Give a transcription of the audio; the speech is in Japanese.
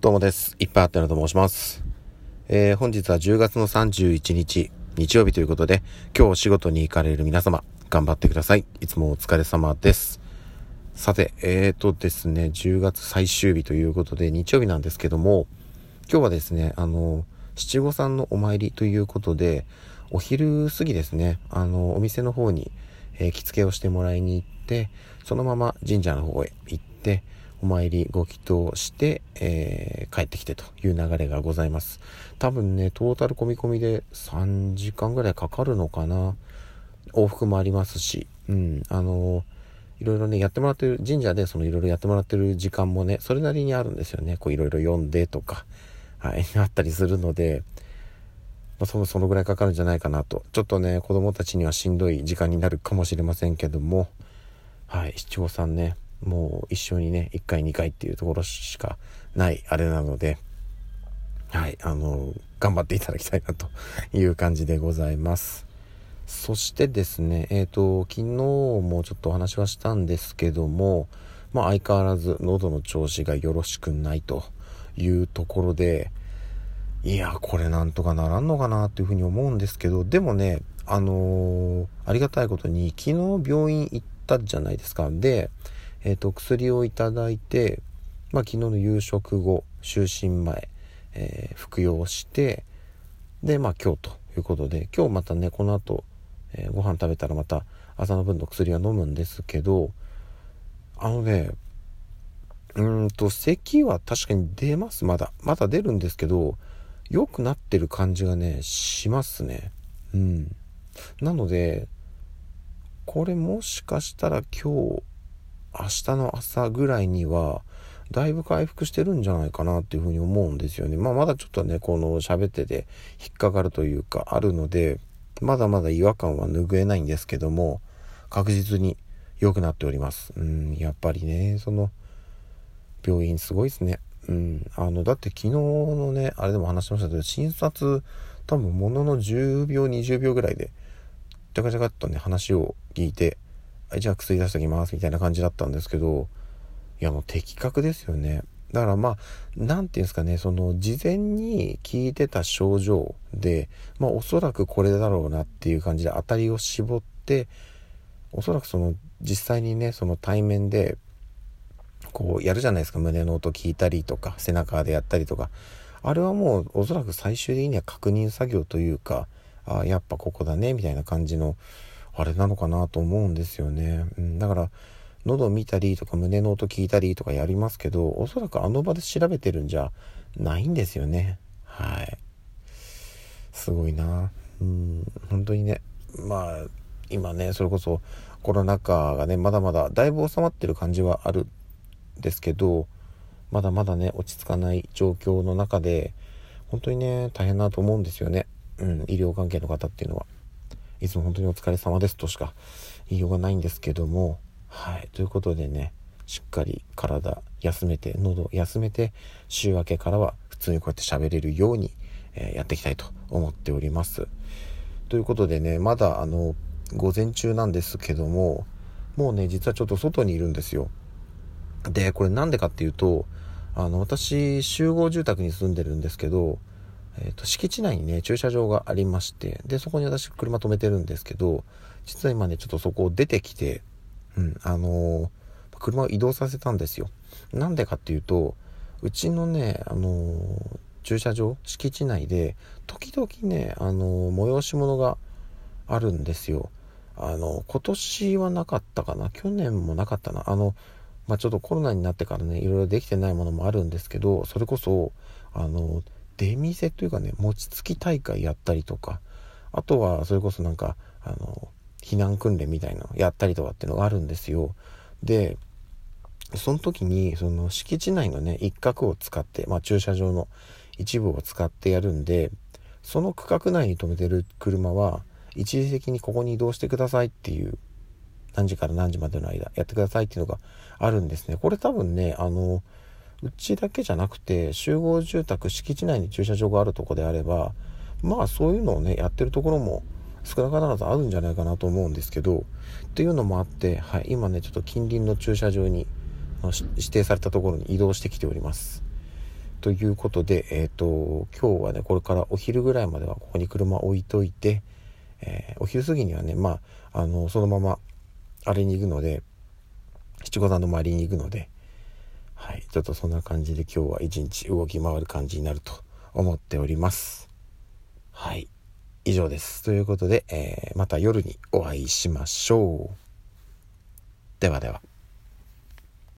どうもです。いっぱいあったなと申します。えー、本日は10月の31日、日曜日ということで、今日お仕事に行かれる皆様、頑張ってください。いつもお疲れ様です。さて、えーとですね、10月最終日ということで、日曜日なんですけども、今日はですね、あの、七五三のお参りということで、お昼過ぎですね、あの、お店の方に、えー、着付けをしてもらいに行って、そのまま神社の方へ行って、お参りご祈祷して、えー、帰ってきてという流れがございます。多分ね、トータル込み込みで3時間ぐらいかかるのかな。往復もありますし、うん、あのいろいろね、やってもらってる、神社でそのいろいろやってもらってる時間もね、それなりにあるんですよね。こういろいろ読んでとか、はい、あったりするので、まあ、その、そのぐらいかかるんじゃないかなと。ちょっとね、子供たちにはしんどい時間になるかもしれませんけども、はい、市長さんね、もう一緒にね、1回2回っていうところしかないあれなので、はい、あの、頑張っていただきたいなという感じでございます。そしてですね、えっ、ー、と、昨日もちょっとお話はしたんですけども、まあ相変わらず喉の調子がよろしくないというところで、いや、これなんとかならんのかなっていうふうに思うんですけど、でもね、あのー、ありがたいことに昨日病院行ったじゃないですか。で、えっ、ー、と、薬をいただいて、まあ、昨日の夕食後、就寝前、えー、服用して、で、まあ、今日ということで、今日またね、この後、えー、ご飯食べたらまた朝の分の薬は飲むんですけど、あのね、うんと、咳は確かに出ます、まだ。まだ出るんですけど、良くなってる感じがね、しますね。うん。なので、これもしかしたら今日、明日の朝ぐらいには、だいぶ回復してるんじゃないかなっていうふうに思うんですよね。まあまだちょっとね、この喋ってて引っかかるというかあるので、まだまだ違和感は拭えないんですけども、確実に良くなっております。うん、やっぱりね、その、病院すごいですね。うん、あの、だって昨日のね、あれでも話しましたけど、診察、多分ものの10秒、20秒ぐらいで、ジャカジャカっとね、話を聞いて、じゃあ薬出しておきますみたいな感じだったんですけど、いやもう的確ですよね。だからまあ、なんていうんですかね、その事前に聞いてた症状で、まあおそらくこれだろうなっていう感じで当たりを絞って、おそらくその実際にね、その対面で、こうやるじゃないですか、胸の音聞いたりとか、背中でやったりとか。あれはもうおそらく最終的には確認作業というか、あやっぱここだね、みたいな感じのあれなのかなと思うんですよね。うん、だから喉見たりとか胸の音聞いたりとかやりますけどおそらくあの場で調べてるんじゃないんですよね。はい。すごいな。うん、本当にね。まあ今ねそれこそコロナ禍がねまだまだだいぶ収まってる感じはあるんですけどまだまだね落ち着かない状況の中で本当にね大変だと思うんですよね。うん、医療関係の方っていうのは。いつも本当にお疲れ様ですとしか言いようがないんですけども、はい。ということでね、しっかり体休めて、喉休めて、週明けからは普通にこうやって喋れるように、えー、やっていきたいと思っております。ということでね、まだあの、午前中なんですけども、もうね、実はちょっと外にいるんですよ。で、これなんでかっていうと、あの、私、集合住宅に住んでるんですけど、えーと、敷地内にね駐車場がありましてでそこに私車止めてるんですけど実は今ねちょっとそこを出てきて、うんあのー、車を移動させたんですよ。なんでかっていうとうちのね、あのー、駐車場敷地内で時々ね、あの催し物があるんですよ。あの今年はなかったかな？去年もなかったな？あのまあ、ちょっとコロナになってからねいろいろできてないものもあるんですけどそれこそあの出店というかね、餅つき大会やったりとか、あとはそれこそなんか、あの、避難訓練みたいなのやったりとかっていうのがあるんですよ。で、その時に、その敷地内のね、一角を使って、まあ駐車場の一部を使ってやるんで、その区画内に止めてる車は、一時的にここに移動してくださいっていう、何時から何時までの間やってくださいっていうのがあるんですね。これ多分ね、あの、うちだけじゃなくて集合住宅敷地内に駐車場があるとこであればまあそういうのをねやってるところも少なからずあるんじゃないかなと思うんですけどっていうのもあって、はい、今ねちょっと近隣の駐車場に指定されたところに移動してきております。ということで、えっ、ー、と、今日はね、これからお昼ぐらいまではここに車置いといて、えー、お昼過ぎにはね、まあ、あの、そのまま、あれに行くので、七五三の周りに行くので、はい、ちょっとそんな感じで今日は一日動き回る感じになると思っております。はい。以上です。ということで、えー、また夜にお会いしましょう。ではでは。